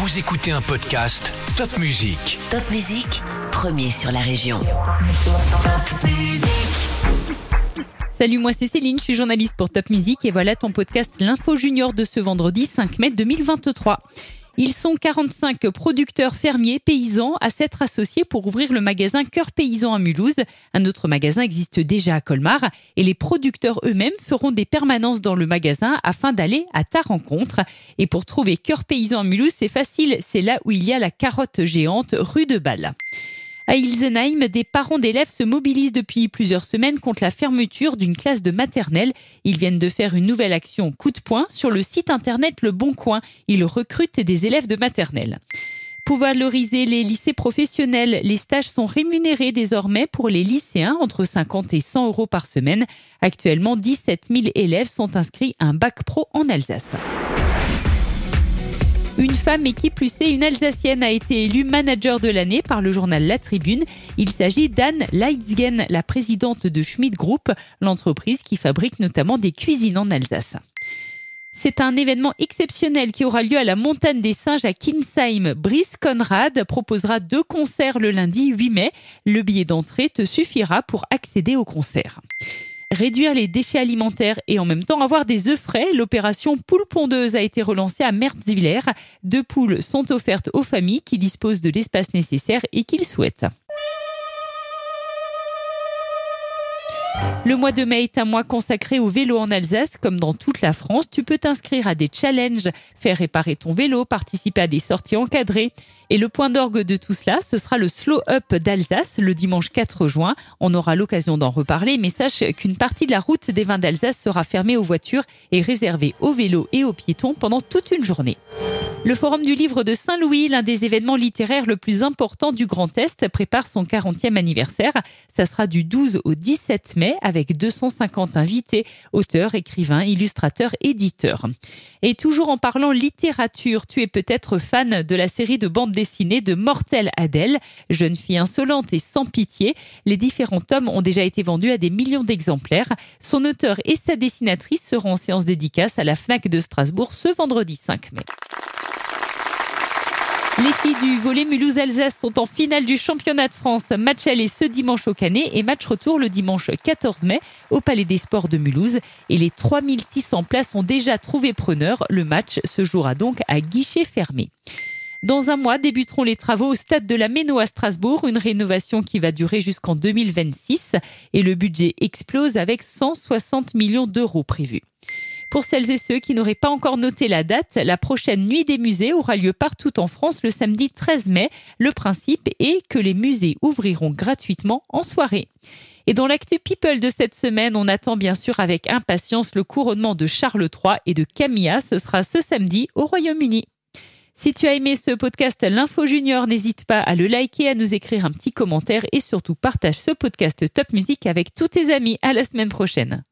Vous écoutez un podcast Top Music. Top Musique, premier sur la région. Top Musique. Salut, moi c'est Céline, je suis journaliste pour Top Music et voilà ton podcast L'Info Junior de ce vendredi 5 mai 2023. Ils sont 45 producteurs fermiers paysans à s'être associés pour ouvrir le magasin Cœur Paysan à Mulhouse. Un autre magasin existe déjà à Colmar et les producteurs eux-mêmes feront des permanences dans le magasin afin d'aller à ta rencontre. Et pour trouver Cœur Paysan à Mulhouse, c'est facile, c'est là où il y a la carotte géante rue de Bâle. À Ilsenheim, des parents d'élèves se mobilisent depuis plusieurs semaines contre la fermeture d'une classe de maternelle. Ils viennent de faire une nouvelle action coup de poing sur le site internet Le Bon Coin. Ils recrutent des élèves de maternelle. Pour valoriser les lycées professionnels, les stages sont rémunérés désormais pour les lycéens entre 50 et 100 euros par semaine. Actuellement, 17 000 élèves sont inscrits à un bac pro en Alsace. Une femme et qui plus une Alsacienne a été élue manager de l'année par le journal La Tribune. Il s'agit d'Anne Leitzgen, la présidente de Schmidt Group, l'entreprise qui fabrique notamment des cuisines en Alsace. C'est un événement exceptionnel qui aura lieu à la Montagne des Singes à Kinsheim. Brice Conrad proposera deux concerts le lundi 8 mai. Le billet d'entrée te suffira pour accéder au concert réduire les déchets alimentaires et en même temps avoir des œufs frais. L'opération poule pondeuse a été relancée à Merzwiller. Deux poules sont offertes aux familles qui disposent de l'espace nécessaire et qu'ils souhaitent. Le mois de mai est un mois consacré au vélo en Alsace, comme dans toute la France. Tu peux t'inscrire à des challenges, faire réparer ton vélo, participer à des sorties encadrées. Et le point d'orgue de tout cela, ce sera le Slow Up d'Alsace le dimanche 4 juin. On aura l'occasion d'en reparler, mais sache qu'une partie de la route des vins d'Alsace sera fermée aux voitures et réservée aux vélos et aux piétons pendant toute une journée. Le Forum du Livre de Saint-Louis, l'un des événements littéraires le plus important du Grand Est, prépare son 40e anniversaire. Ça sera du 12 au 17 mai avec 250 invités, auteurs, écrivains, illustrateurs, éditeurs. Et toujours en parlant littérature, tu es peut-être fan de la série de bande dessinée de Mortel Adèle, jeune fille insolente et sans pitié. Les différents tomes ont déjà été vendus à des millions d'exemplaires. Son auteur et sa dessinatrice seront en séance dédicace à la FNAC de Strasbourg ce vendredi 5 mai. Les filles du volet Mulhouse-Alsace sont en finale du championnat de France. Match aller ce dimanche au Canet et match retour le dimanche 14 mai au Palais des Sports de Mulhouse. Et les 3600 places ont déjà trouvé preneur. Le match se jouera donc à guichet fermé. Dans un mois débuteront les travaux au stade de la Méno à Strasbourg, une rénovation qui va durer jusqu'en 2026 et le budget explose avec 160 millions d'euros prévus. Pour celles et ceux qui n'auraient pas encore noté la date, la prochaine nuit des musées aura lieu partout en France le samedi 13 mai. Le principe est que les musées ouvriront gratuitement en soirée. Et dans l'actu People de cette semaine, on attend bien sûr avec impatience le couronnement de Charles III et de Camilla. Ce sera ce samedi au Royaume-Uni. Si tu as aimé ce podcast L'Info Junior, n'hésite pas à le liker, à nous écrire un petit commentaire et surtout partage ce podcast Top Music avec tous tes amis. À la semaine prochaine.